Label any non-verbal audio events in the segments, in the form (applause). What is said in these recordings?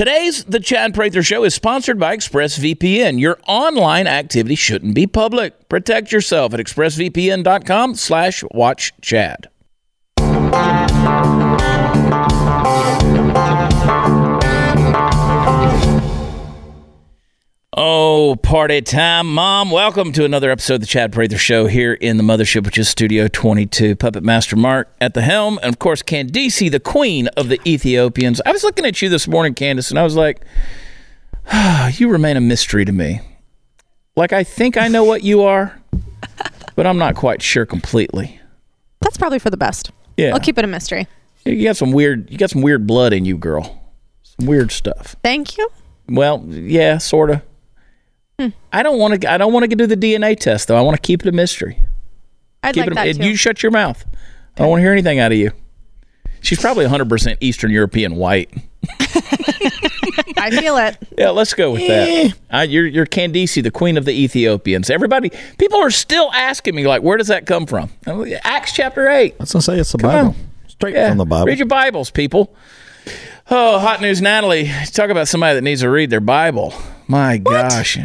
Today's The Chad Prather Show is sponsored by ExpressVPN. Your online activity shouldn't be public. Protect yourself at expressvpn.com slash watch Chad. Oh, party time, Mom. Welcome to another episode of the Chad Prather Show here in the Mothership, which is Studio 22. Puppet Master Mark at the helm. And of course, Candice, the queen of the Ethiopians. I was looking at you this morning, Candice, and I was like, ah, you remain a mystery to me. Like, I think I know what you are, but I'm not quite sure completely. That's probably for the best. Yeah. I'll keep it a mystery. You got some weird, you got some weird blood in you, girl. Some weird stuff. Thank you. Well, yeah, sort of. I don't want to. I don't want to do the DNA test though. I want to keep it a mystery. I'd Keep like it. that too. you shut your mouth. I don't want to hear anything out of you. She's probably 100% Eastern European white. (laughs) I feel it. Yeah, let's go with that. Uh, you're you're Candice, the queen of the Ethiopians. Everybody, people are still asking me like, where does that come from? Like, Acts chapter eight. I was gonna say it's the Come Bible, on. straight Yeah, from the Bible. read your Bibles, people. Oh, hot news, Natalie. Talk about somebody that needs to read their Bible. My gosh.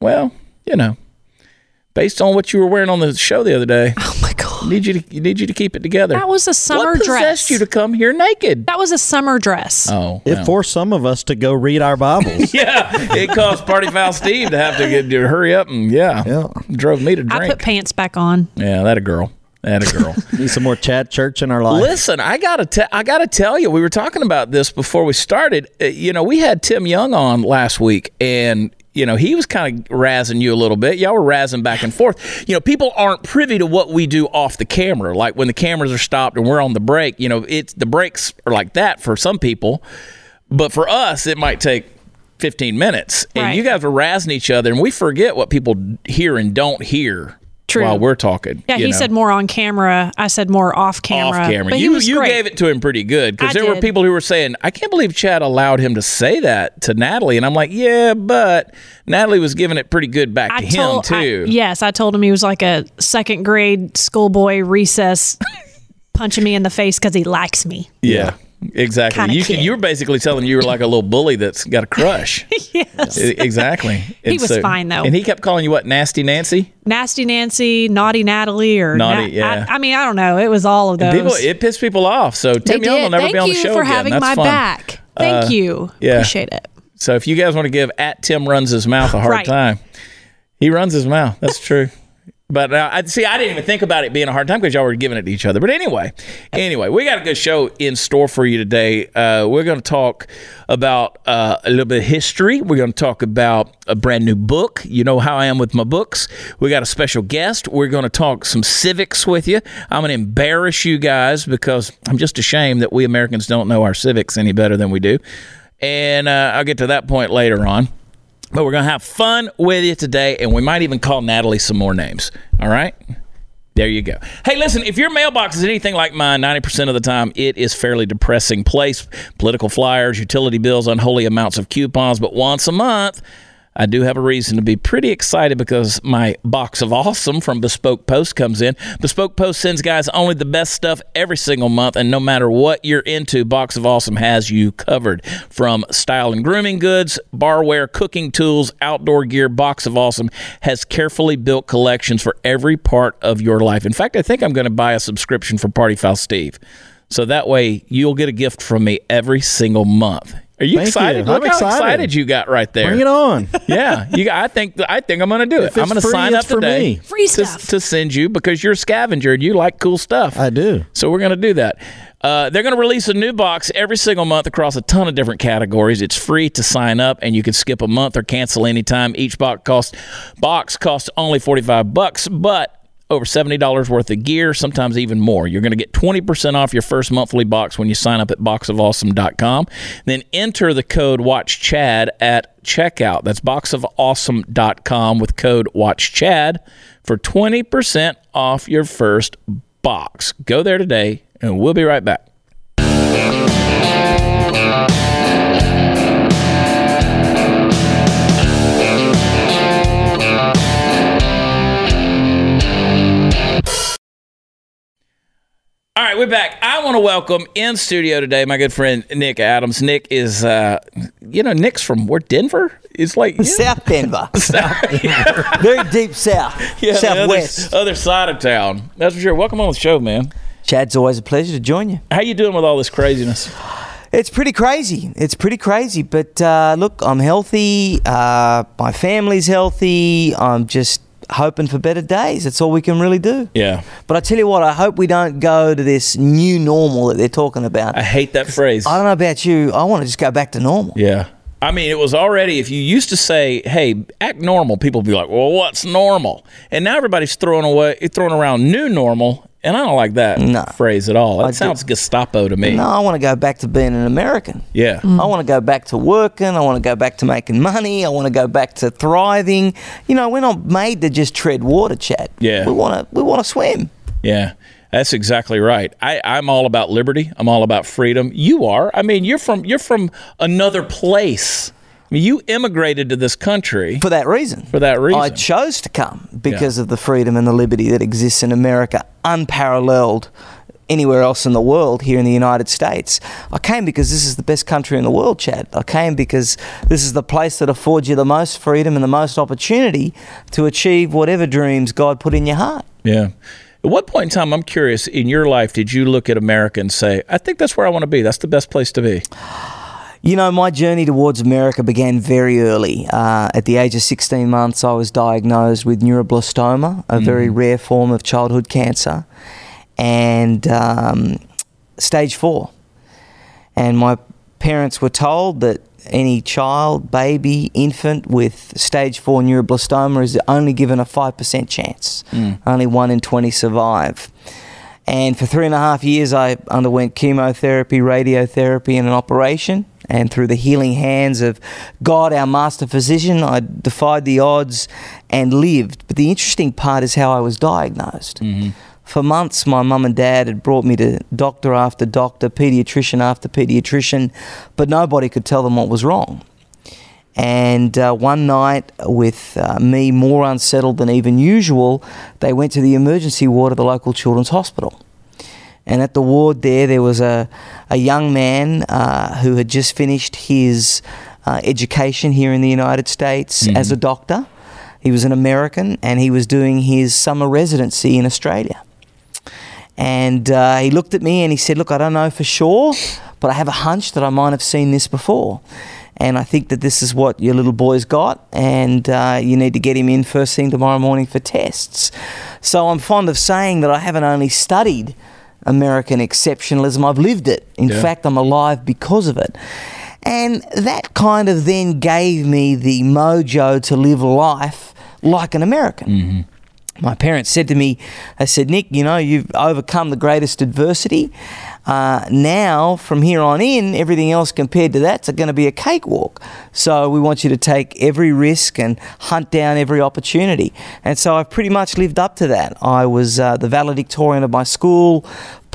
Well, you know, based on what you were wearing on the show the other day, Oh my god. need you to need you to keep it together. That was a summer what possessed dress. you to come here naked? that was a summer dress. Oh, it well. forced some of us to go read our Bibles. (laughs) yeah, it caused Party Foul Steve to have to, get, to hurry up and yeah, Yeah. drove me to drink. I put pants back on. yeah, that a girl. That a girl. (laughs) Need some more Chad Church in our life. Listen, I gotta te- I gotta tell you, we were talking about this before we started. Uh, you know, we had Tim Young on last week, and you know he was kind of razzing you a little bit. Y'all were razzing back and forth. You know, people aren't privy to what we do off the camera. Like when the cameras are stopped and we're on the break. You know, it's the breaks are like that for some people, but for us, it might take. 15 minutes and Right. you guys are razzing each other and we forget what people hear and don't hear True. while we're talking Yeah, he know said more on camera. I said more off camera. off camera. But you you great. gave it to him pretty good because I there were people who were saying, "I can't believe Chad allowed him to say that to Natalie," and I'm like, "Yeah, but Natalie was giving it pretty good back I to him told, I- too." yes, I told him he was like a second grade schoolboy recess (laughs) punching me in the face because he likes me. yeah. Exactly. You you were basically telling you were like a little bully that's got a crush. (laughs) yes. Exactly. (laughs) He And was fine, though. And he kept calling you what, nasty Nancy? Nasty Nancy, naughty Natalie, or Naughty, Na- yeah. I, I mean, I don't know. It was all of those. People, it pissed people off. So Tim Young will never Thank be on the show. Thank you for again. having That's my fun. back. Thank uh, you. yeah. Appreciate it. So if you guys want to give at Tim runs his mouth a hard Right. time, he runs his mouth. That's true. But uh, I see. I didn't even think about it being a hard time because y'all were giving it to each other. But anyway, anyway, we got a good show in store for you today. Uh, we're going to talk about uh, a little bit of history. We're going to talk about a brand new book. You know how I am with my books. We got a special guest. We're going to talk some civics with you. I'm going to embarrass you guys because I'm just ashamed that we Americans don't know our civics any better than we do. And uh, I'll get to that point later on. But we're going to have fun with you today, and we might even call Natalie some more names. All right? There you go. Hey, listen, if your mailbox is anything like mine, 90% of the time it is fairly depressing place. Political flyers, utility bills, unholy amounts of coupons, but once a month, I do have a reason to be pretty excited because my box of awesome from Bespoke Post comes in. Bespoke Post sends guys only the best stuff every single month, and no matter what you're into, Box of Awesome has you covered. From style and grooming goods, barware, cooking tools, outdoor gear, Box of Awesome has carefully built collections for every part of your life. In fact, I think I'm going to buy a subscription for Party Foul Steve. So that way you'll get a gift from me every single month. Are you Thank excited? you. Look I'm how excited. excited you got right there. Bring it on. (laughs) yeah, you. I think I think I'm going to do it. If I'm going to free, sign up it's for today me. Free to, stuff. to send you because you're a scavenger and you like cool stuff. I do. So we're going to do that. Uh, they're going to release a new box every single month across a ton of different categories. It's free to sign up, and you can skip a month or cancel anytime. Each box costs box costs only forty five bucks, but over $70 worth of gear, sometimes even more. You're going to get 20% off your first monthly box when you sign up at boxofawesome.com. Then enter the code WATCHCHAD at checkout. That's boxofawesome.com with code WATCHCHAD for 20% off your first box. Go there today, and we'll be right back. All right, we're back. I want to welcome in studio today my good friend Nick Adams. Nick is, uh, you know, Nick's from where? Denver? It's like yeah. South Denver. (laughs) South, (laughs) very deep south. (laughs) Yeah, the Southwest. other, other side of town. That's for sure. Welcome on the show, man. Chad's always a pleasure to join you. How you doing with all this craziness? It's pretty crazy. It's pretty crazy. But uh, look, I'm healthy. Uh, my family's healthy. I'm just hoping for better days. That's all we can really do. Yeah, But I tell you what, I hope we don't go to this new normal that they're talking about. I hate that phrase. I don't know about you. I want to just go back to normal. Yeah. I mean, it was already, if you used to say, hey, act normal, people would be like, well, what's normal? And now everybody's throwing away, throwing around new normal. And I don't like that No. phrase at all. That I do- sounds Gestapo to me. No, I want to go back to being an American. Yeah. Mm. I want to go back to working. I want to go back to making money. I want to go back to thriving. You know, we're not made to just tread water, Chad. Yeah. We want to. We want to swim. Yeah. That's exactly right. I, I'm all about liberty. I'm all about freedom. You are. I mean, you're from you're from another place. You immigrated to this country For that reason. for that reason. I chose to come because of the freedom and the liberty that exists in America, unparalleled anywhere else in the world here in the United States. I came because this is the best country in the world, Chad. I came because this is the place that affords you the most freedom and the most opportunity to achieve whatever dreams God put in your heart. yeah. At what point in time, I'm curious, in your life, did you look at America and say, I think that's where I want to be? That's the best place to be. You know, my journey towards America began very early. Uh, at the age of 16 months, I was diagnosed with neuroblastoma, a very rare form of childhood cancer, and um, stage four. And my parents were told that any child, baby, infant with stage four neuroblastoma is only given a 5% chance. Only one in 20 survive. And for three and a half years, I underwent chemotherapy, radiotherapy, and an operation. And through the healing hands of God, our master physician, I defied the odds and lived. But the interesting part is how I was diagnosed. Mm-hmm. For months, my mum and dad had brought me to doctor after doctor, pediatrician after pediatrician, but nobody could tell them what was wrong. And uh, one night, with uh, me more unsettled than even usual, they went to the emergency ward of the local children's hospital. And at the ward there, there was a, a young man uh, who had just finished his uh, education here in the United States as a doctor. He was an American and he was doing his summer residency in Australia. And uh, he looked at me and he said, Look, I don't know for sure, but I have a hunch that I might have seen this before. And I think that this is what your little boy's got, and uh, you need to get him in first thing tomorrow morning for tests. So I'm fond of saying that I haven't only studied American exceptionalism, I've lived it. In Yeah. fact, I'm alive because of it. And that kind of then gave me the mojo to live life like an American my parents said to me, they said, Nick, you know, you've overcome the greatest adversity. Uh, now, from here on in, everything else compared to that's going to be a cakewalk. So we want you to take every risk and hunt down every opportunity. And so I've pretty much lived up to that. I was uh, the valedictorian of my school,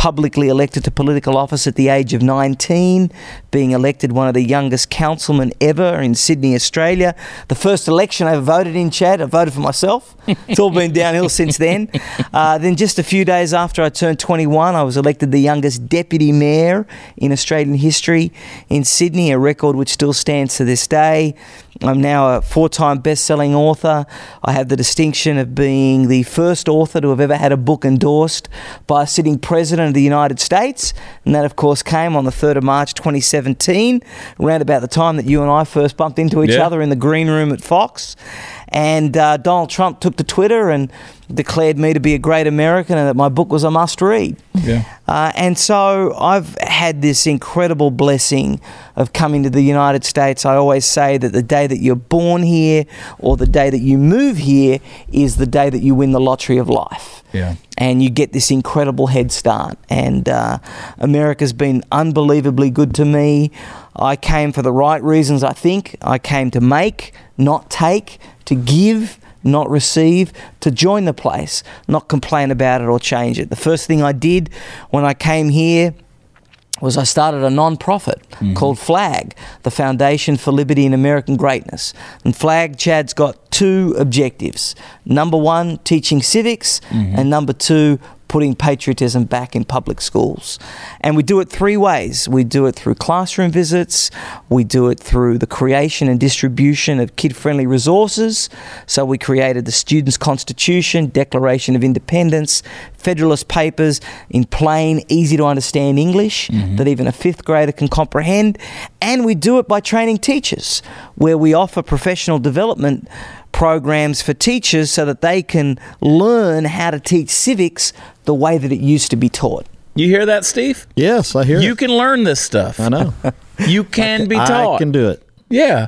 publicly elected to political office at the age of 19, being elected one of the youngest councilmen ever in Sydney, Australia. The first election I ever voted in, Chad, I voted for myself. It's all been downhill (laughs) since then. Uh, then, just a few days after I turned 21, I was elected the youngest deputy mayor in Australian history in Sydney, a record which still stands to this day. I'm now a four time best selling author. I have the distinction of being the first author to have ever had a book endorsed by a sitting president of the United States. And that, of course, came on the 3rd of March 2017, around about the time that you and I first bumped into each Yeah. other in the green room at Fox. And uh, Donald Trump took to Twitter and declared me to be a great American and that my book was a must read. Yeah. Uh, and so I've had this incredible blessing of coming to the United States. I always say that the day that you're born here or the day that you move here is the day that you win the lottery of life. Yeah. And you get this incredible head start. And uh, America's been unbelievably good to me. I came for the right reasons, I think. I came to make, not take, to give, not receive, to join the place, not complain about it or change it. The first thing I did when I came here was I started a non-profit mm-hmm. called FLAG, the Foundation for Liberty and American Greatness. And FLAG, Chad's got two objectives. Number one, teaching civics, mm-hmm. and number two, putting patriotism back in public schools. And we do it three ways. We do it through classroom visits, we do it through the creation and distribution of kid friendly resources. So we created the Students' Constitution, Declaration of Independence, Federalist Papers in plain, easy to understand English mm-hmm. that even a fifth grader can comprehend. And we do it by training teachers, where we offer professional development programs for teachers so that they can learn how to teach civics the way that it used to be taught. You hear that, Steve? Yes, I hear You it. can learn this stuff. I know. (laughs) You can be taught. I can do it. Yeah.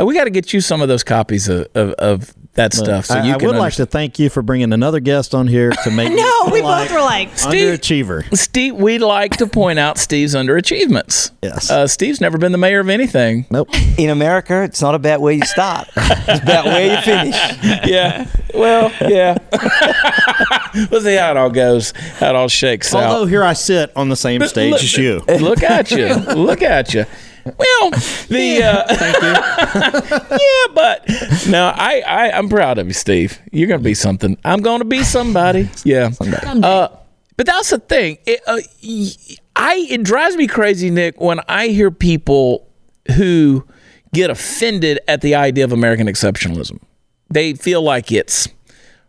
Uh, We got to get you some of those copies of, of, of that stuff so I, you I can would like to thank you for bringing another guest on here to make (laughs) No, we like both were like, Steve- underachiever. Steve, we like to point out Steve's underachievements. Yes. Uh, Steve's never been the mayor of anything. Nope. In America, it's not about where you start, it's about where you finish. (laughs) yeah. Well, yeah. (laughs) we'll see how it all goes, how it all shakes out. Although here I sit on the same stage look- as you. Look at you. Look at you. Well, the uh, (laughs) Thank you. (laughs) yeah, but no, I, I I'm proud of you, Steve. You're gonna be something. I'm gonna be somebody. Yeah. Uh, but that's the thing. It, uh, y- I it drives me crazy, Nick, when I hear people who get offended at the idea of American exceptionalism. They feel like it's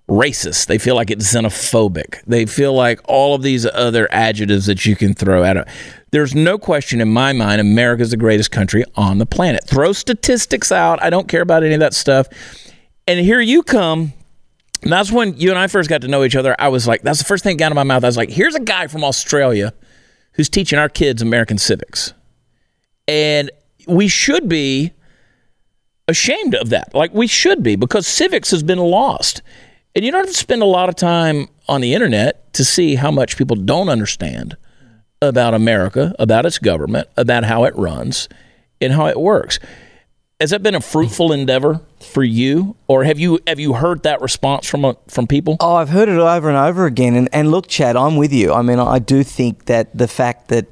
racist. They feel like it's xenophobic. They feel like all of these other adjectives that you can throw at it. There's no question in my mind America's the greatest country on the planet. Throw statistics out. I don't care about any of that stuff. And here you come. And that's when you and I first got to know each other. I was like, that's the first thing that got out of my mouth. I was like, here's a guy from Australia who's teaching our kids American civics. And we should be ashamed of that. Like we should be because civics has been lost. And you don't have to spend a lot of time on the internet to see how much people don't understand about America, about its government, about how it runs, and how it works. Has that been a fruitful endeavor for you, or have you have you heard that response from a, from people? Oh, I've heard it over and over again. And, and look, Chad, I'm with you. I mean, I do think that the fact that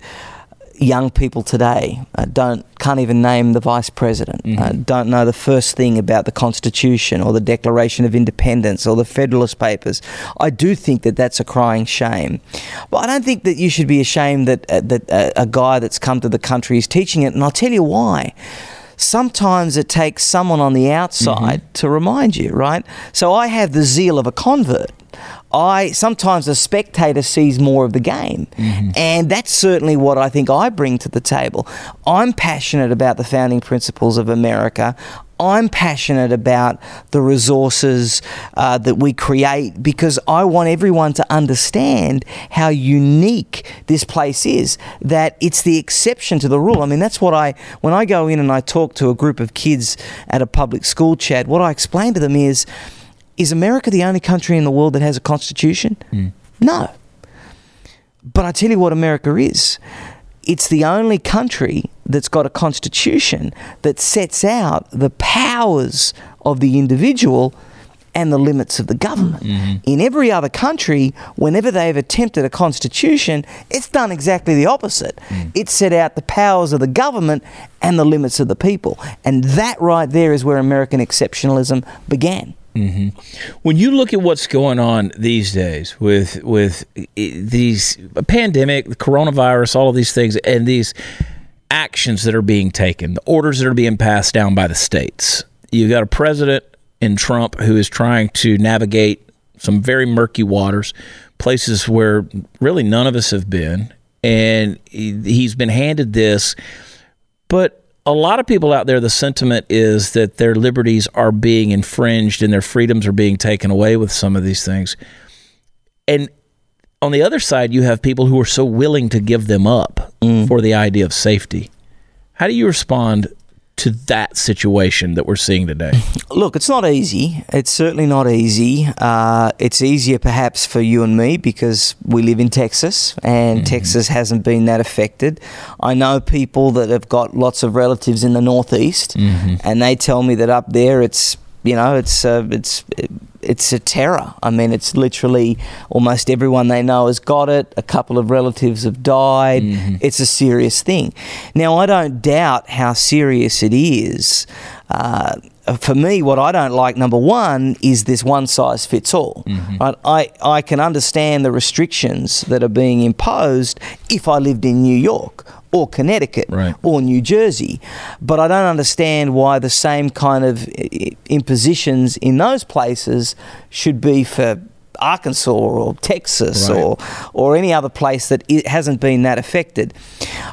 young people today uh, don't can't even name the vice president, uh, don't know the first thing about the Constitution or the Declaration of Independence or the Federalist Papers. I do think that that's a crying shame. But I don't think that you should be ashamed that uh, that uh, a guy that's come to the country is teaching it. And I'll tell you why sometimes it takes someone on the outside to remind you, right? So I have the zeal of a convert. I sometimes a spectator sees more of the game, and that's certainly what I think I bring to the table. I'm passionate about the founding principles of America. I'm passionate about the resources uh, that we create because I want everyone to understand how unique this place is. That it's the exception to the rule. I mean, that's what I when I go in and I talk to a group of kids at a public school, Chad, What I explain to them is, is America the only country in the world that has a constitution? Hmm. No. But I tell you what America is. It's the only country that's got a constitution that sets out the powers of the individual and the limits of the government. In every other country, whenever they've attempted a constitution, it's done exactly the opposite. It set out the powers of the government and the limits of the people. And that right there is where American exceptionalism began. Mm-hmm. when you look at what's going on these days with with these pandemic, the coronavirus, all of these things, and these actions that are being taken, the orders that are being passed down by the states, you've got a president in Trump who is trying to navigate some very murky waters, places where really none of us have been, and he- he's been handed this, but a lot of people out there, the sentiment is that their liberties are being infringed and their freedoms are being taken away with some of these things. And on the other side, you have people who are so willing to give them up mm. for the idea of safety. How do you respond to that situation that we're seeing today? (laughs) Look, it's not easy. It's certainly not easy. Uh, it's easier perhaps for you and me because we live in Texas and Texas hasn't been that affected. I know people that have got lots of relatives in the Northeast and they tell me that up there it's, you know, it's, uh, it's, it's a terror. I mean, it's literally almost everyone they know has got it. A couple of relatives have died. It's a serious thing. Now, I don't doubt how serious it is uh, uh, for me, what I don't like, number one, is this one size fits all. Mm-hmm. Right? I, I can understand the restrictions that are being imposed if I lived in New York or Connecticut Right. or New Jersey, but I don't understand why the same kind of impositions in those places should be for Arkansas or Texas Right. or or any other place that it hasn't been that affected.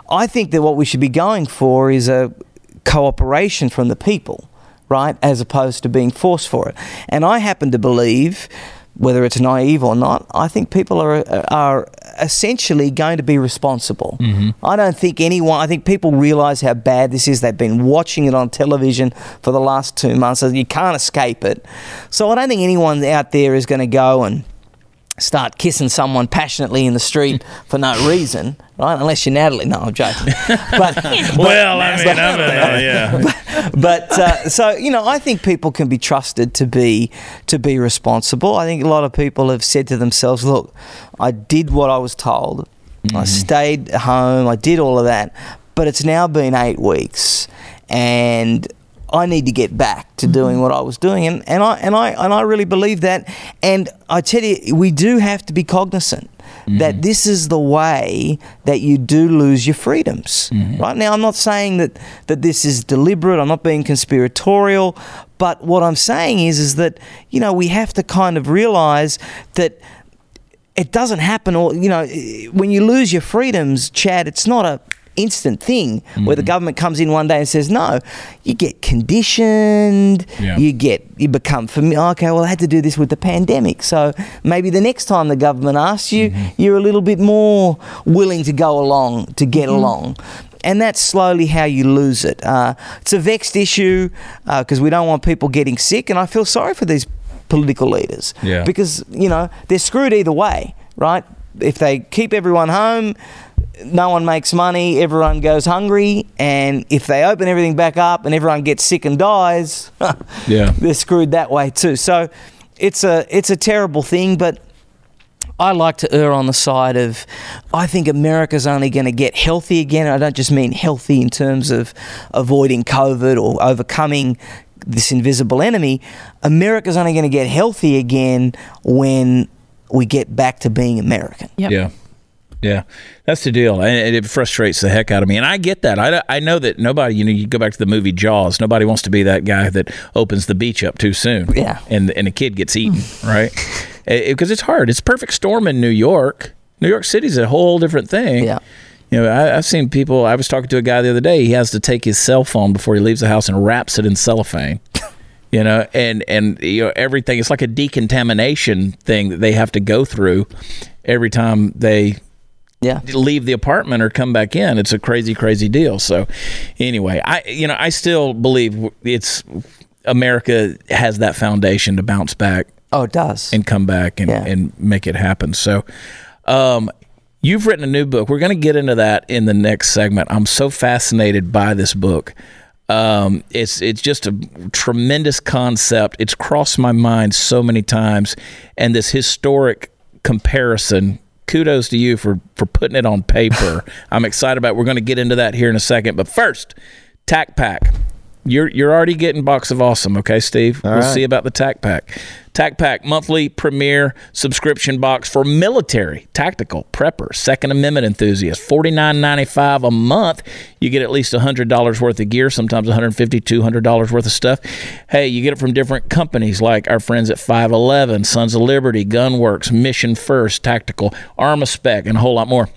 I think that what we should be going for is a cooperation from the people, right, as opposed to being forced for it. And I happen to believe, whether it's naive or not, I think people are are essentially going to be responsible. Mm-hmm. I don't think anyone. I think people realise how bad this is. They've been watching it on television for the last two months, so you can't escape it. So I don't think anyone out there is going to go and start kissing someone passionately in the street (laughs) for no reason, right? Unless you're Natalie. No, I'm joking. (laughs) But, well, I mean, I'm a, (laughs) yeah. but uh, so you know, I think people can be trusted to be to be responsible. I think a lot of people have said to themselves, "Look, I did what I was told. I stayed home. I did all of that, but it's now been eight weeks, and." I need to get back to doing what I was doing, and, and I and I and I really believe that. And I tell you, we do have to be cognizant that mm-hmm. this is the way that you do lose your freedoms. Mm-hmm. Right now, I'm not saying that that this is deliberate. I'm not being conspiratorial, but what I'm saying is is that you know we have to kind of realize that it doesn't happen all you know when you lose your freedoms chad it's not a instant thing where the mm-hmm. government comes in one day and says no you get conditioned Yeah. you get you become familiar okay well i had to do this with the pandemic so maybe the next time the government asks you mm-hmm. you're a little bit more willing to go along to get mm-hmm. along and that's slowly how you lose it. Uh, it's a vexed issue uh, because we don't want people getting sick, and I feel sorry for these political leaders Yeah. because you know they're screwed either way, right? If they keep everyone home, no one makes money, everyone goes hungry, and if they open everything back up and everyone gets sick and dies, (laughs) Yeah. they're screwed that way too. So it's a it's a terrible thing, but I like to err on the side of I think America's only going to get healthy again. I don't just mean healthy in terms of avoiding COVID or overcoming this invisible enemy. America's only going to get healthy again when we get back to being American. Yep. Yeah. Yeah, that's the deal, and it frustrates the heck out of me. And I get that. I, I know that nobody, you know, you go back to the movie Jaws. Nobody wants to be that guy that opens the beach up too soon. Yeah. and and a kid gets eaten, (laughs) right? Eh, eh, because it's hard. It's perfect storm in New York. New York City's a whole different thing. Yeah. You know, I, I've seen people. I was talking to a guy the other day. He has to take his cell phone before he leaves the house and wraps it in cellophane. (laughs) You know, and and you know everything. It's like a decontamination thing that they have to go through every time they Yeah. leave the apartment or come back in. It's a crazy, crazy deal. So, anyway, I you know I still believe it's America has that foundation to bounce back Oh, it does. and come back and, Yeah. and make it happen. So, um, you've written a new book. We're going to get into that in the next segment. I'm so fascinated by this book. Um, it's it's just a tremendous concept. It's crossed my mind so many times, and this historic comparison. Kudos to you for for putting it on paper. (laughs) I'm excited about. It. We're going to get into that here in a second, but first, Tac Pack. You're you're already getting box of awesome, okay, Steve? we'll right. see about the Tac Pack. Tac Pack monthly premier subscription box for military, tactical, prepper, Second Amendment enthusiasts. Forty nine ninety five a month. You get at least hundred dollars worth of gear, sometimes 150 200 dollars worth of stuff. Hey, you get it from different companies like our friends at Five Eleven, Sons of Liberty, Gunworks, Mission First, Tactical, Armaspec, and a whole lot more.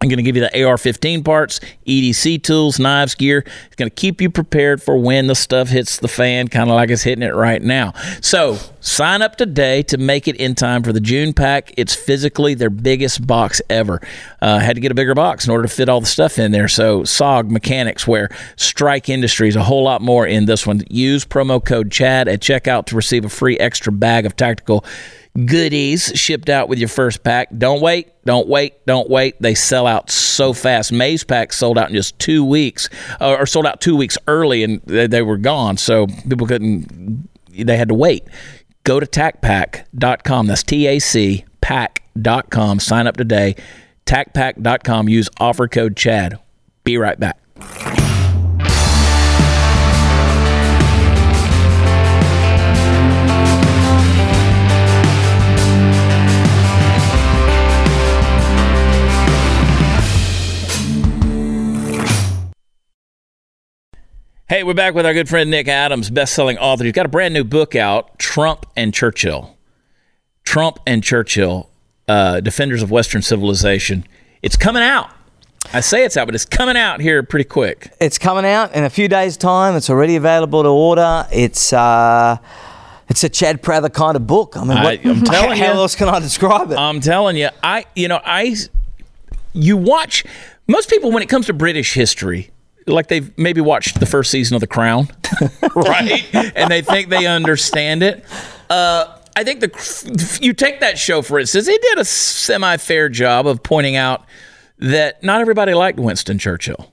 I'm going to give you the AR 15 parts, EDC tools, knives, gear. It's going to keep you prepared for when the stuff hits the fan, kind of like it's hitting it right now. So sign up today to make it in time for the June pack. It's physically their biggest box ever. Uh, had to get a bigger box in order to fit all the stuff in there. So SOG, Mechanix Wear Strike Industries, a whole lot more in this one. Use promo code CHAD at checkout to receive a free extra bag of tactical goodies shipped out with your first pack. Don't wait, don't wait, don't wait. They sell out so fast. Maze packs sold out in just two weeks, uh, or sold out two weeks early, and they, they were gone. So people couldn't. They had to wait. Go to tacpack.com. That's T A C pack.com. Sign up today. Tacpack.com. Use offer code CHAD. Be right back. Hey, we're back with our good friend Nick Adams, best-selling author. He's got a brand new book out, Trump and Churchill. Trump and Churchill, uh, Defenders of Western Civilization. It's coming out. I say it's out, but it's coming out here pretty quick. It's coming out in a few days' time. It's already available to order. It's uh, it's a Chad Prather kind of book. I mean, what, I, am (laughs) telling how you. else can I describe it? I'm telling you, I you know I you watch most people when it comes to British history, like they've maybe watched the first season of The Crown, (laughs) right? (laughs) and they think they understand it. Uh, I think the you take that show for instance, they did a semi-fair job of pointing out that not everybody liked Winston Churchill.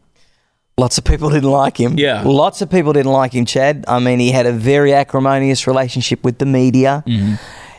Lots of people didn't like him. Yeah. Lots of people didn't like him, Chad. I mean, he had a very acrimonious relationship with the media. Mm-hmm.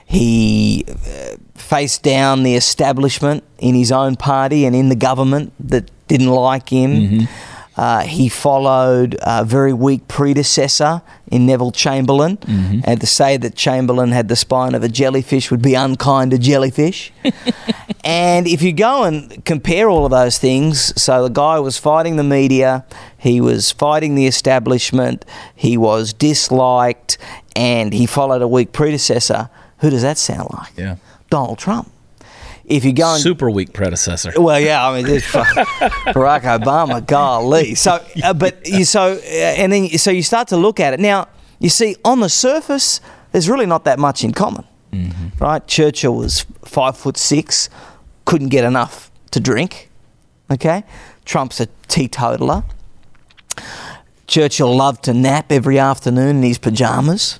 He uh, faced down the establishment in his own party and in the government that didn't like him. Mm-hmm. Uh, he followed a very weak predecessor in Neville Chamberlain, Mm-hmm. and to say that Chamberlain had the spine of a jellyfish would be unkind to jellyfish. (laughs) and if you go and compare all of those things, so the guy was fighting the media, he was fighting the establishment, he was disliked, and he followed a weak predecessor. Who does that sound like? Yeah. Donald Trump. If you go and Super weak predecessor. well, yeah, I mean, (laughs) Barack Obama, golly. So, uh, but you so, uh, and then so you start to look at it now. You see, on the surface, there's really not that much in common, right? Churchill was five foot six, couldn't get enough to drink. Okay, Trump's a teetotaler. Churchill loved to nap every afternoon in his pajamas.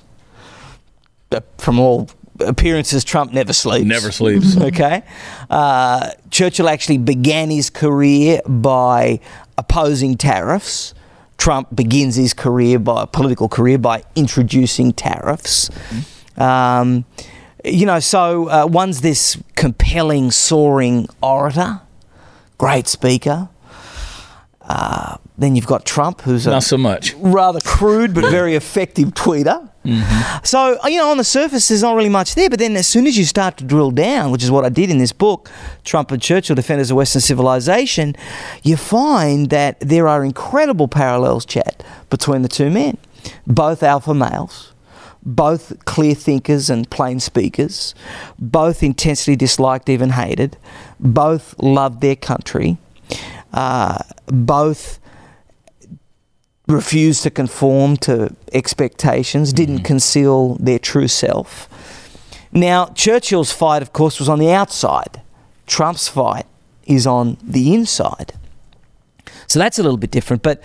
Uh, From all appearances, Trump never sleeps. Never sleeps. (laughs) Okay. Uh, Churchill actually began his career by opposing tariffs. Trump begins his career by political career by introducing tariffs. Um, you know, so uh, one's this compelling, soaring orator, great speaker. Uh, then you've got Trump, who's a Not so much. rather crude but very effective tweeter. So, you know, on the surface, there's not really much there. But then as soon as you start to drill down, which is what I did in this book, Trump and Churchill, Defenders of Western Civilization, you find that there are incredible parallels, Chad, between the two men. Both alpha males, both clear thinkers and plain speakers, both intensely disliked, even hated, both loved their country, uh, both refused to conform to expectations, didn't conceal their true self. Now, Churchill's fight, of course, was on the outside. Trump's fight is on the inside. So that's a little bit different. But,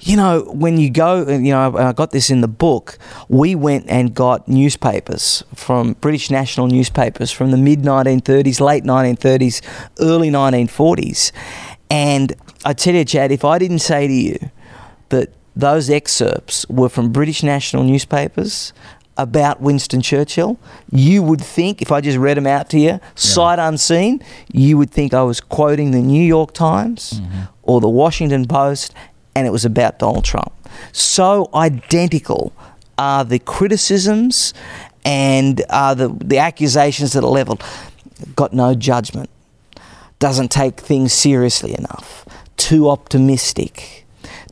you know, when you go, you know, I got this in the book, we went and got newspapers from British national newspapers from the mid 1930s, late 1930s, early 1940s. And I tell you, Chad, if I didn't say to you that those excerpts were from British national newspapers about Winston Churchill, you would think, if I just read them out to you, sight unseen, you would think I was quoting the New York Times mm-hmm. or the Washington Post and it was about Donald Trump. So identical are the criticisms and are the, the accusations that are leveled. Got no judgment doesn't take things seriously enough, too optimistic,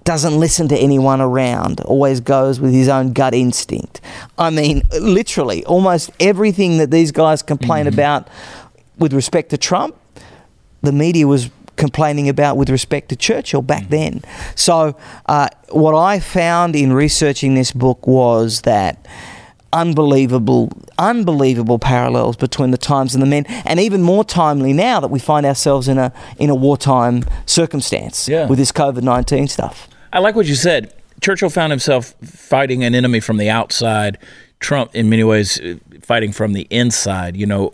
doesn't listen to anyone around, always goes with his own gut instinct. I mean, literally, almost everything that these guys complain about with respect to Trump, the media was complaining about with respect to Churchill back then. So, uh, what I found in researching this book was that unbelievable, unbelievable parallels between the times and the men, and even more timely now that we find ourselves in a in a wartime circumstance Yeah. with this COVID nineteen stuff. I like what you said. Churchill found himself fighting an enemy from the outside. Trump, in many ways, uh, fighting from the inside. You know,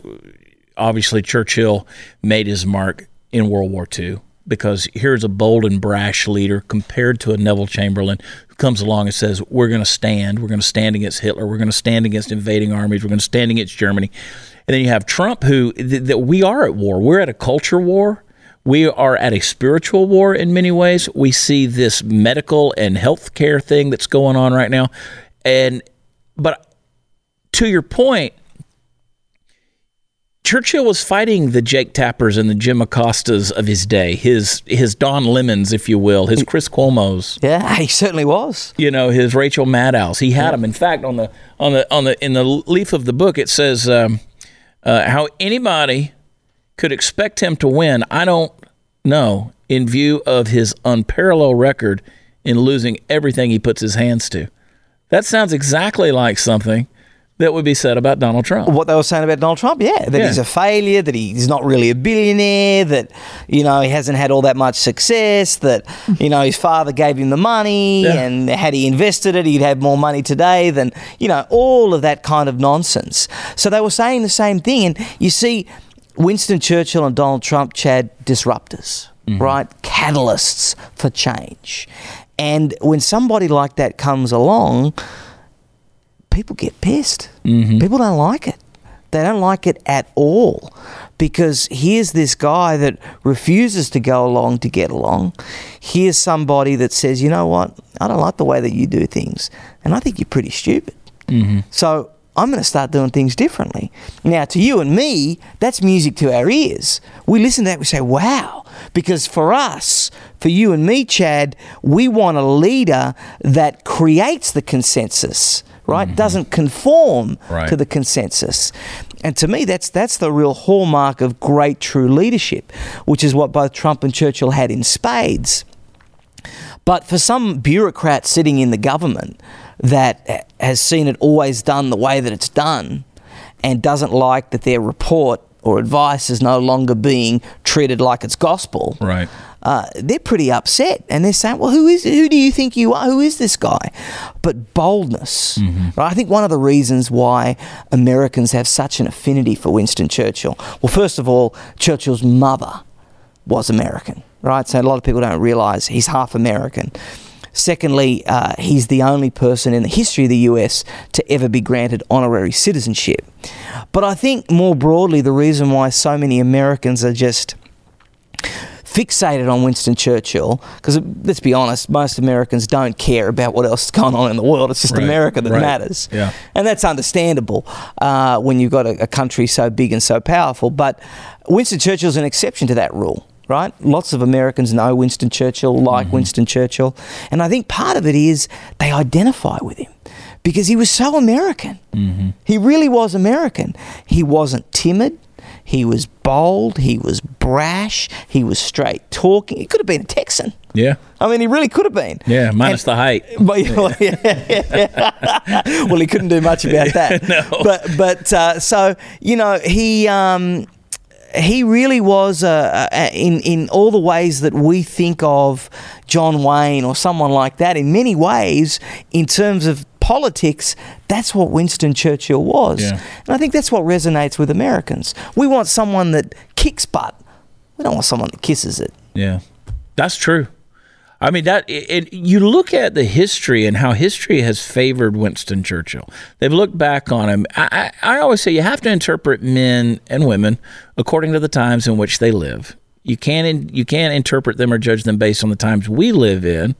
obviously Churchill made his mark in World War II because here's a bold and brash leader compared to a Neville Chamberlain who comes along and says, "We're going to stand. We're going to stand against Hitler. We're going to stand against invading armies. We're going to stand against Germany." And then you have Trump, who th- that we are at war. We're at a culture war. We are at a spiritual war in many ways. We see this medical and healthcare thing that's going on right now, and but to your point, Churchill was fighting the Jake Tappers and the Jim Acostas of his day, his his Don Lemons, if you will, his Chris Cuomo's, Yeah, (laughs) he certainly was. you know, his Rachel Maddows. He had them. In fact, on the on the on the in the leaf of the book, it says um, uh, how anybody could expect him to win. I don't know, in view of his unparalleled record in losing everything he puts his hands to. That sounds exactly like something that would be said about Donald Trump. What they were saying about Donald Trump, yeah, that Yeah. he's a failure, that he's not really a billionaire, that you know he hasn't had all that much success, that you know his father gave him the money, Yeah. and had he invested it, he'd have more money today than you know all of that kind of nonsense. So they were saying the same thing, and you see, Winston Churchill and Donald Trump, Chad, disruptors, mm-hmm. right? Catalysts for change. And when somebody like that comes along, people get pissed. Mm-hmm. People don't like it. They don't like it at all because here's this guy that refuses to go along to get along. Here's somebody that says, you know what, I don't like the way that you do things, and I think you're pretty stupid. Mm-hmm. So I'm going to start doing things differently. Now, to you and me, that's music to our ears. We listen to that, we say, wow. Because for us, for you and me, Chad, we want a leader that creates the consensus, right? Mm-hmm. Doesn't conform Right. to the consensus. And to me, that's that's the real hallmark of great true leadership, which is what both Trump and Churchill had in spades. But for some bureaucrat sitting in the government that has seen it always done the way that it's done and doesn't like that their report or advice is no longer being treated like it's gospel, Right. Uh, they're pretty upset and they're saying, "Well, who is? Who do you think you are? Who is this guy?" But boldness, right? I think one of the reasons why Americans have such an affinity for Winston Churchill. Well, first of all, Churchill's mother was American, right? So a lot of people don't realise he's half American. Secondly, uh, he's the only person in the history of the US to ever be granted honorary citizenship. But I think more broadly, the reason why so many Americans are just fixated on Winston Churchill because let's be honest, most Americans don't care about what else is going on in the world. It's just Right, America that right, matters, yeah. and that's understandable uh, when you've got a, a country so big and so powerful. But Winston Churchill's an exception to that rule. Right, lots of Americans know Winston Churchill, like Mm-hmm. Winston Churchill, and I think part of it is they identify with him because he was so American. Mm-hmm. He really was American. He wasn't timid. He was bold. He was brash. He was straight talking. He could have been a Texan. Yeah. I mean, he really could have been. Yeah. Minus the height. (laughs) But, well, yeah. (laughs) well, he couldn't do much about that. (laughs) No. But but uh, so you know he. Um, he really was uh, uh, in in all the ways that we think of John Wayne or someone like that. In many ways, in terms of politics, that's what Winston Churchill was, Yeah. and I think that's what resonates with Americans. We want someone that kicks butt. We don't want someone that kisses it. Yeah, that's true. I mean that it, you look at the history and how history has favored Winston Churchill. They've looked back on him. I, I, I always say you have to interpret men and women according to the times in which they live. You can't you can't interpret them or judge them based on the times we live in.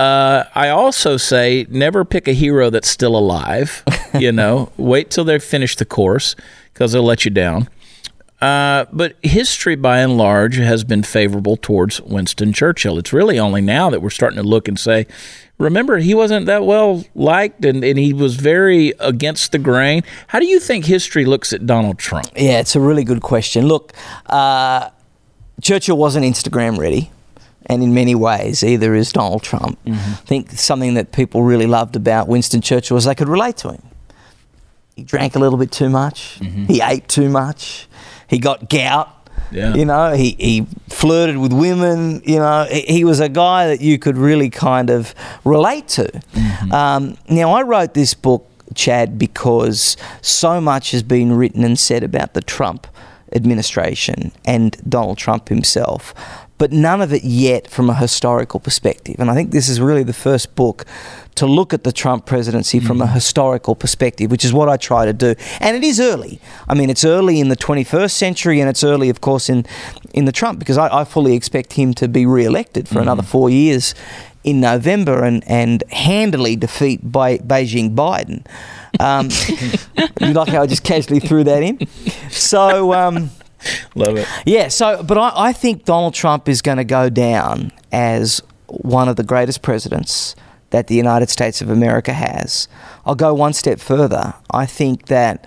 Uh, I also say never pick a hero that's still alive. (laughs) You know, wait till they've finished the course because they'll let you down. Uh, but history, by and large, has been favorable towards Winston Churchill. It's really only now that we're starting to look and say, remember, he wasn't that well liked and, and he was very against the grain. How do you think history looks at Donald Trump? Yeah, it's a really good question. Look, uh, Churchill wasn't Instagram ready, and in many ways, either is Donald Trump. Mm-hmm. I think something that people really loved about Winston Churchill was they could relate to him. He drank a little bit too much. Mm-hmm. He ate too much. He got gout. Yeah. You know, he, he flirted with women. You know, he, he was a guy that you could really kind of relate to. Mm-hmm. Um, now, I wrote this book, Chad, because so much has been written and said about the Trump administration and Donald Trump himself, but none of it yet from a historical perspective. And I think this is really the first book to look at the Trump presidency from a historical perspective, which is what I try to do. And it is early. I mean, it's early in the 21st century, and it's early, of course, in in the Trump because I, I fully expect him to be re-elected for another four years in November and, and handily defeat Be- Beijing Biden. Um, (laughs) you like how I just casually threw that in? So. Um, (laughs) Love it. yeah, so, but I, I think Donald Trump is going to go down as one of the greatest presidents that the United States of America has. I'll go one step further. I think that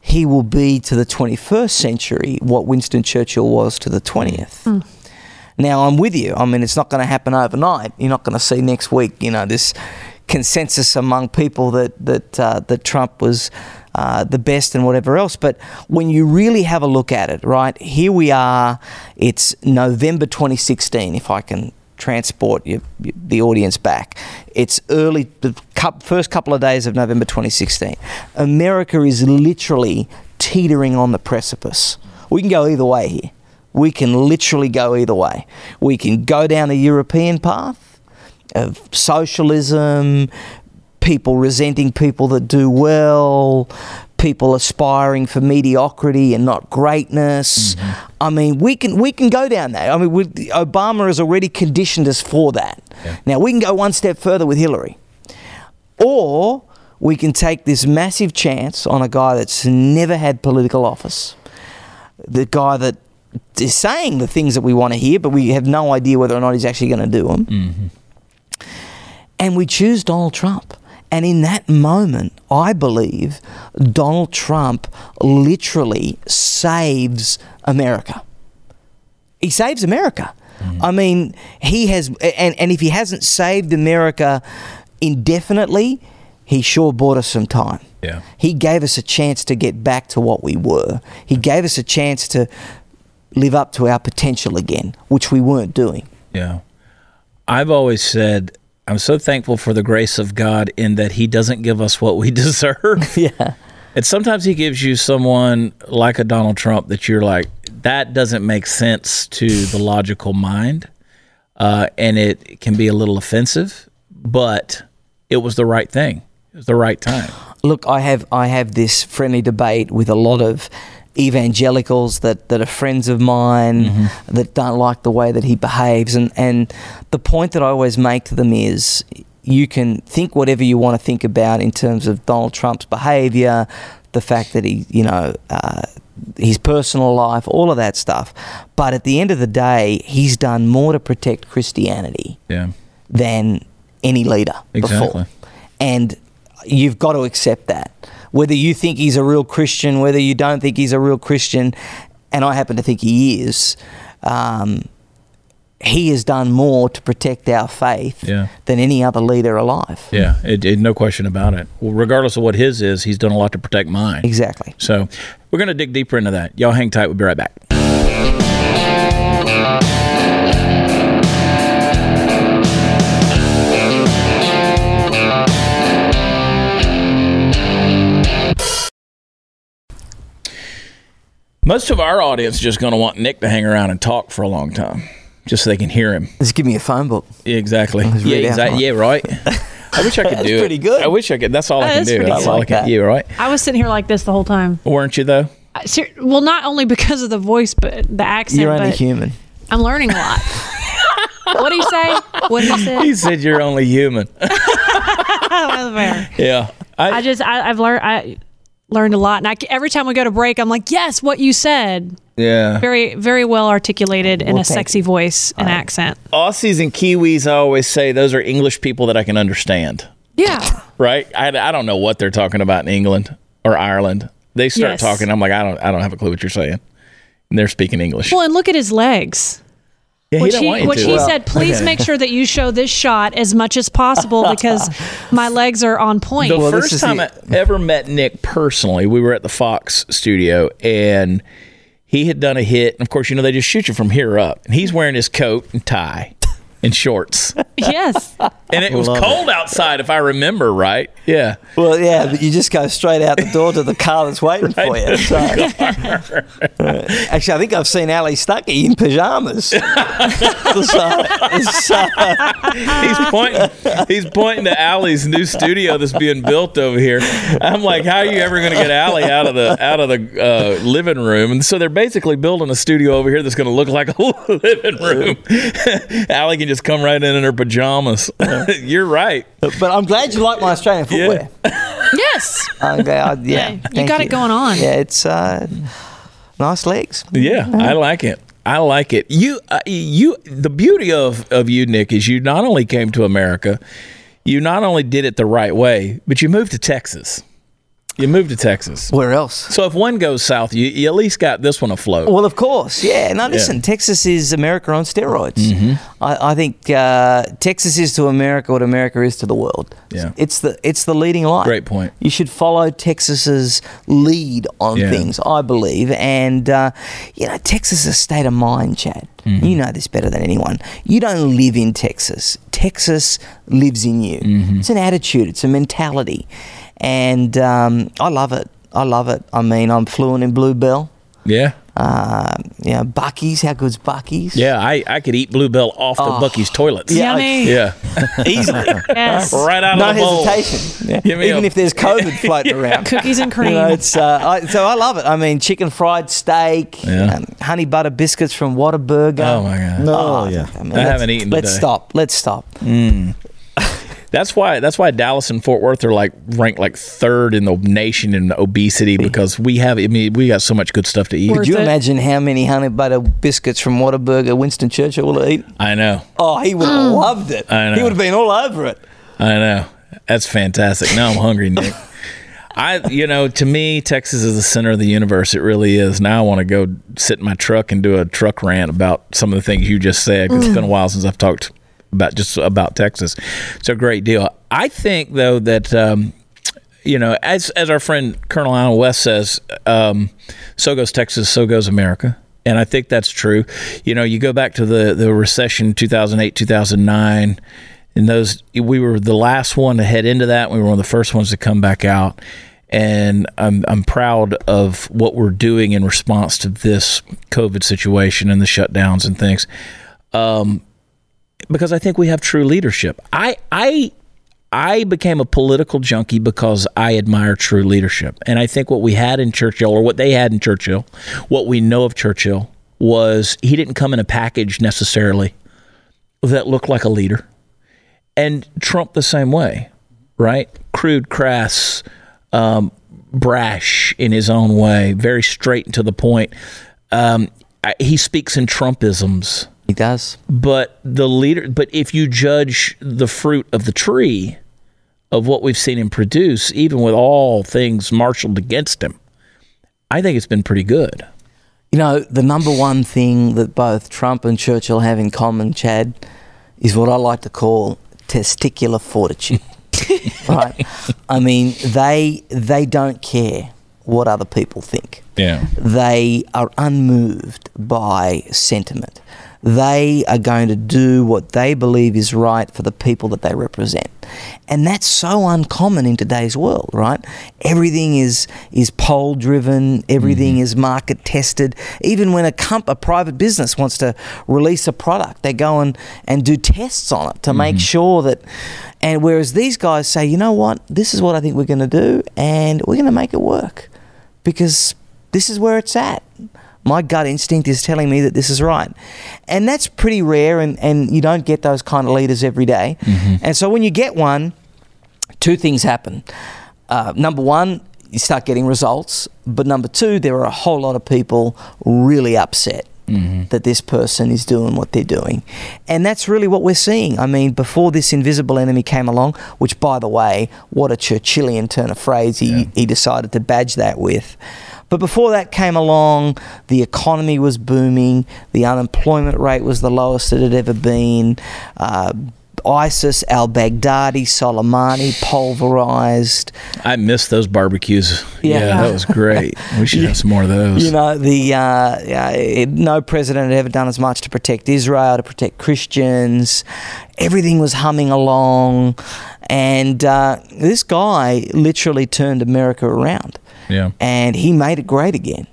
he will be to the 21st century what Winston Churchill was to the 20th. Now, I'm with you. I mean, it's not going to happen overnight. You're not going to see next week, you know, this consensus among people that that uh, that Trump was uh, the best and whatever else. But when you really have a look at it, right here we are. It's November 2016. If I can transport the audience back, it's early the first couple of days of November 2016. America is literally teetering on the precipice. We can go either way here. We can literally go either way. We can go down the European path of socialism, people resenting people that do well, people aspiring for mediocrity and not greatness. Mm-hmm. I mean, we can we can go down that. I mean, Obama has already conditioned us for that. Now we can go one step further with Hillary, or we can take this massive chance on a guy that's never had political office, the guy that is saying the things that we want to hear, but we have no idea whether or not he's actually going to do them mm-hmm. and we choose Donald Trump. And in that moment, I believe Donald Trump literally saves America. He saves America. Mm. I mean, he has, and, and if he hasn't saved America indefinitely, he sure bought us some time. Yeah. He gave us a chance to get back to what we were. He gave us a chance to live up to our potential again, which we weren't doing. Yeah. I've always said I'm so thankful for the grace of God in that He doesn't give us what we (laughs) deserve. (laughs) Yeah. And sometimes He gives you someone like a Donald Trump that you're like, that doesn't make sense to the logical mind. Uh, and it can be a little offensive, but it was the right thing. It was the right time. look, I have I have this friendly debate with a lot of evangelicals that, that are friends of mine that don't like the way that he behaves and, and the point that I always make to them is you can think whatever you want to think about in terms of Donald Trump's behavior, the fact that he, you know, uh, his personal life, all of that stuff. But at the end of the day, he's done more to protect Christianity Yeah. than any leader Exactly. before. And you've got to accept that. Whether you think he's a real Christian, whether you don't think he's a real Christian, and I happen to think he is, um, he has done more to protect our faith Yeah. than any other leader alive. Yeah. It, it, no question about it. Well, regardless of what his is, he's done a lot to protect mine. Exactly. So we're going to dig deeper into that. Y'all hang tight. We'll be right back. Most of our audience is just going to want Nick to hang around and talk for a long time, just so they can hear him. Just give me a phone book. Yeah, exactly. Yeah, exactly. Yeah, right. I wish I could (laughs) do it. pretty good. I wish I could. That's all I oh, can do. That's good. all I can. that. Yeah, right. I was sitting here like this the whole time. Weren't you though? I- ser- Well, not only because of the voice, but the accent. You're only but human. I'm learning a lot. (laughs) what did he say? What did he say? He said you're only human. (laughs) That was fair. yeah. I, I just I, I've learned I learned a lot, and I, every time we go to break, I'm like, yes, what you said, yeah. very very well articulated in Well, a thank sexy voice and accent. Aussies and Kiwis, I always say those are English people that I can understand. Yeah, Right? I, I don't know what they're talking about in England or Ireland. They start Yes. talking. I'm like, I don't I don't have a clue what you're saying. And they're speaking English. well, and look at his legs. Yeah, Which don't he, which he Well, said, please make sure that you show this shot as much as possible (laughs) because my legs are on point. The Well, first time the- I ever met Nick personally, we were at the Fox studio and he had done a hit. And of course, you know, they just shoot you from here up. And he's wearing his coat and tie and shorts. (laughs) yes, and it was Love it. cold outside, if I remember right. Yeah. Well, yeah, but you just go straight out the door to the car that's waiting for you. So, Uh, actually, I think I've seen Allie Stuckey in pajamas. (laughs) He's pointing. He's pointing to Allie's new studio that's being built over here. I'm like, how are you ever going to get Allie out of the out of the uh, living room? And so they're basically building a studio over here that's going to look like a (laughs) living room. (laughs) Allie can just come right in in her pajamas. (laughs) You're right. but I'm glad you like my Australian footwear. (laughs) Yes. I'm glad, yeah, Hey, you thank got it going on. Yeah, it's uh, nice legs. Yeah, I like it. I like it. You, uh, you. The beauty of of you, Nick, is you not only came to America, you not only did it the right way, but you moved to Texas. You moved to Texas. Where else? So if one goes south, you, you at least got this one afloat. Well, of course, yeah. Now listen, Texas is America on steroids. Mm-hmm. I, I think uh, Texas is to America what America is to the world. Yeah. it's the it's the leading light. Great point. You should follow Texas's lead on Yeah. things, I believe, and uh, you know, Texas is a state of mind, Chad. Mm-hmm. You know this better than anyone. You don't live in Texas. Texas lives in you. Mm-hmm. It's an attitude. It's a mentality, and um, I love it. I love it. I mean, I'm fluent in Bluebell. yeah, Uh, you know, Buc-ee's. How good's Buc-ee's? yeah. I, I could eat Bluebell off the Buc-ee's toilets. Yeah, Yummy. (laughs) yeah, easily. Yes. right out no of the bowl. No hesitation. (laughs) Yeah. Even a- if there's COVID (laughs) floating around. Cookies and cream. You know, it's uh, I, so I love it. I mean, chicken fried steak, Yeah. um, honey butter biscuits from Whataburger. Oh my god. No, yeah. I, mean, I haven't eaten Let's today. stop. Let's stop. That's why that's why Dallas and Fort Worth are like ranked like third in the nation in obesity because we have I mean we got so much good stuff to eat. Could you it. imagine how many honey butter biscuits from Whataburger Winston Churchill will eat? I know. Oh, he would have mm. loved it. I know. He would have been all over it. I know. That's fantastic. Now I'm hungry, Nick. (laughs) I, you know, to me, Texas is the center of the universe. It really is. Now I want to go sit in my truck and do a truck rant about some of the things you just said. 'cause It's mm. been a while since I've talked about just about Texas. It's a great deal. I think though that um, you know, as as our friend Colonel Allen West says, um, so goes Texas, so goes America. And I think that's true. You know, you go back to the, the recession 2008, 2009, and those, we were the last one to head into that. We were one of the first ones to come back out. And I'm, I'm proud of what we're doing in response to this COVID situation and the shutdowns and things because I think we have true leadership. I I I became a political junkie because I admire true leadership. And I think what we had in Churchill or what they had in Churchill, what we know of Churchill was he didn't come in a package necessarily that looked like a leader. And Trump the same way, right? Crude, crass, um, brash in his own way, very straight and to the point. Um, I, he speaks in Trumpisms He does. but the leader but if you judge the fruit of the tree of what we've seen him produce even with all things marshaled against him i think it's been pretty good You know, the number one thing that both Trump and Churchill have in common, Chad, is what I like to call testicular fortitude. (laughs) right? I mean, they they don't care what other people think. yeah They are unmoved by sentiment. They are going to do what they believe is right for the people that they represent. And that's so uncommon in today's world, right? Everything is is poll driven, everything mm-hmm. is market tested. Even when a comp, a private business wants to release a product, they go and, and do tests on it to make mm-hmm. sure that and whereas these guys say, you know what, this is what I think we're gonna do and we're gonna make it work because this is where it's at. My gut instinct is telling me that this is right. And that's pretty rare, and, and you don't get those kind of leaders every day. And so when you get one, two things happen. Uh, number one, you start getting results. But number two, there are a whole lot of people really upset. That this person is doing what they're doing. And that's really what we're seeing. I mean, before this invisible enemy came along, which, by the way, what a Churchillian turn of phrase he, he decided to badge that with. But before that came along, the economy was booming, the unemployment rate was the lowest it had ever been. Uh, ISIS, al Baghdadi, Soleimani, pulverized. I miss those barbecues. Yeah, Yeah. that was great. We should have some more of those. You know, the uh, yeah, it, no president had ever done as much to protect Israel, to protect Christians. Everything was humming along, and uh, this guy literally turned America around, yeah. and he made it great again.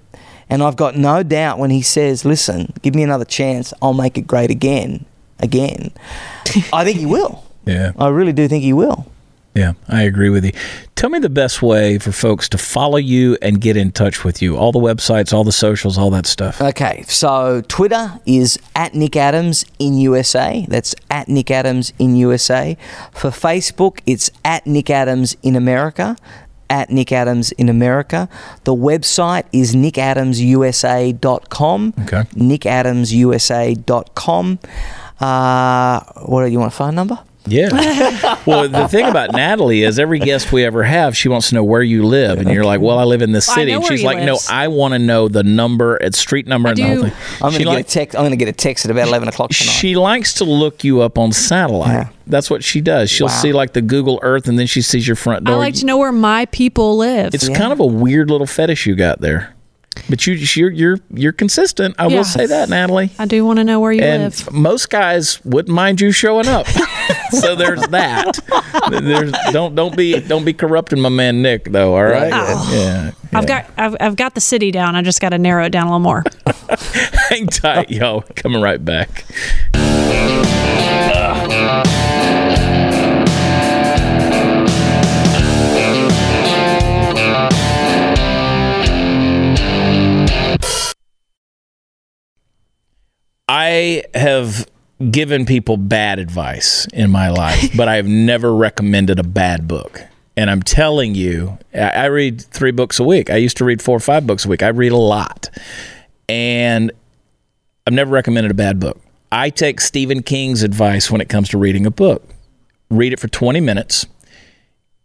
And I've got no doubt when he says, "Listen, give me another chance, I'll make it great again, again." (laughs) I think he will. Yeah. I really do think he will. Yeah, I agree with you. Tell me the best way for folks to follow you and get in touch with you. All the websites, all the socials, all that stuff. Okay, so Twitter is at Nick Adams in USA. That's at Nick Adams in USA. For Facebook, it's at Nick Adams in America. At Nick Adams in America. The website is nickadamsusa.com. Okay. Nickadamsusa.com. Uh, what do you want? A phone number? Yeah. (laughs) well, the thing about Natalie is every guest we ever have, she wants to know where you live, and you're like, "Well, I live in this Well, I city," know and where she's he like, lives. "No, I want to know the number, it's street number, I and the whole do. thing." I'm gonna like- get a text. I'm gonna get a text at about eleven o'clock tonight. She likes to look you up on satellite. Yeah. That's what she does. She'll Wow. see like the Google Earth, and then she sees your front door. I door. like to know where my people live. It's kind of a weird little fetish you got there, but you you're you're, you're consistent. I Yeah. will say that, Natalie. I do want to know where you And live. most guys wouldn't mind you showing up. (laughs) so there's that. There's don't don't be don't be corrupting my man Nick though. All right. Oh. Yeah. I've got I've, I've got the city down. I just got to narrow it down a little more. (laughs) Hang tight, yo. Coming right back. I have given people bad advice in my life, but I've never recommended a bad book. And I'm telling you, I read three books a week. I used to read four or five books a week. I read a lot. And I've never recommended a bad book. I take Stephen King's advice when it comes to reading a book. Read it for 20 minutes.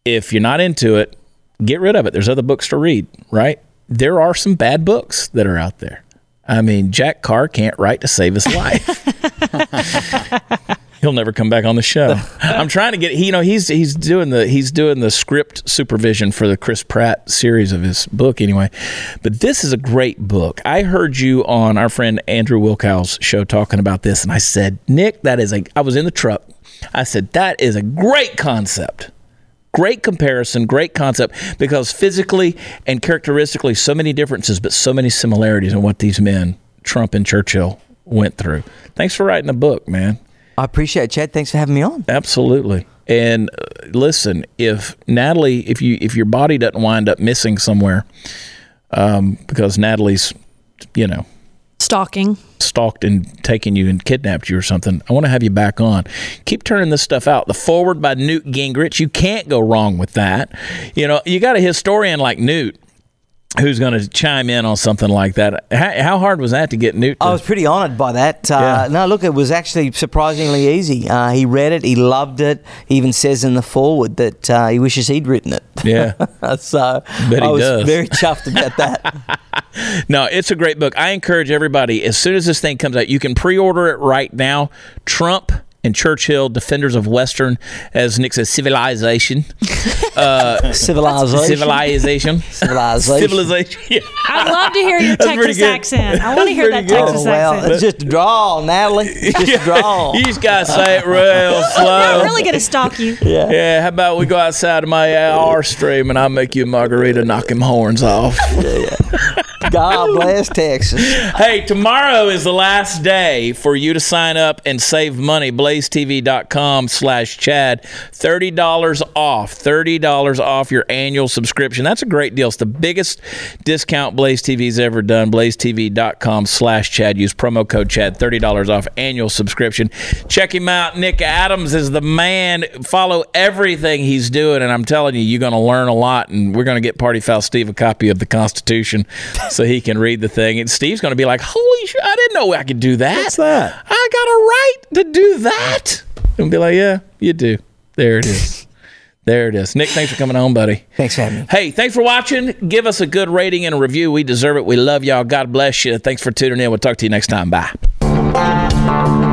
If you're not into it, get rid of it. There's other books to read, right? There are some bad books that are out there. I mean, Jack Carr can't write to save his life. (laughs) He'll never come back on the show. (laughs) I'm trying to get he, you know he's he's doing the he's doing the script supervision for the Chris Pratt series of his book anyway. But this is a great book. I heard you on our friend Andrew Wilkow's show talking about this and I said, "Nick, that is a I was in the truck. I said, "That is a great concept." Great comparison, great concept because physically and characteristically so many differences but so many similarities in what these men Trump and Churchill went through. Thanks for writing the book, man. I appreciate it, Chad. Thanks for having me on. Absolutely. And uh, listen, if Natalie, if you if your body doesn't wind up missing somewhere, um, because Natalie's, you know, Stalking. stalked and taken you and kidnapped you or something, I want to have you back on. Keep turning this stuff out. The foreword by Newt Gingrich, you can't go wrong with that. You know, you got a historian like Newt who's going to chime in on something like that. How, how hard was that to get Newt? To, I was pretty honoured by that. Uh, Yeah. No, look, it was actually surprisingly easy. Uh, he read it, he loved it. He even says in the foreword that uh, he wishes he'd written it. yeah. (laughs) so I was does. very chuffed about that. (laughs) (laughs) No, it's a great book. I encourage everybody, as soon as this thing comes out, you can pre order it right now. Trump and Churchill, Defenders of Western, as Nick says, civilization. (laughs) Uh, civilization. Civilization. Civilization. Civilization. (laughs) Yeah. I'd love to hear your That's Texas accent. I want to hear that good. Texas Oh, well, accent. it's just a draw, Natalie. It's just a (laughs) draw. You just got to say it real slow. I'm really gonna stalk you. Yeah, Yeah. how about we go outside of my R stream and I'll make you a margarita, knock him horns off. God bless Texas. Hey, tomorrow is the last day for you to sign up and save money. BlazeTV.com slash Chad. $30 off. $30 off your annual subscription. That's a great deal. It's the biggest discount Blaze TV's ever done. BlazeTV.com slash Chad. Use promo code Chad. $30 off annual subscription. Check him out. Nick Adams is the man. Follow everything he's doing. And I'm telling you, you're going to learn a lot. And we're going to get Party Foul Steve a copy of the Constitution so he can read the thing. And Steve's going to be like, holy shit, I didn't know I could do that. What's that? I got a right to do that. And be like, yeah, you do. There it is. (laughs) there it is. Nick, thanks for coming on, buddy. Thanks for having me. Hey, thanks for watching. Give us a good rating and a review. We deserve it. We love y'all. God bless you. Thanks for tuning in. We'll talk to you next time. Bye.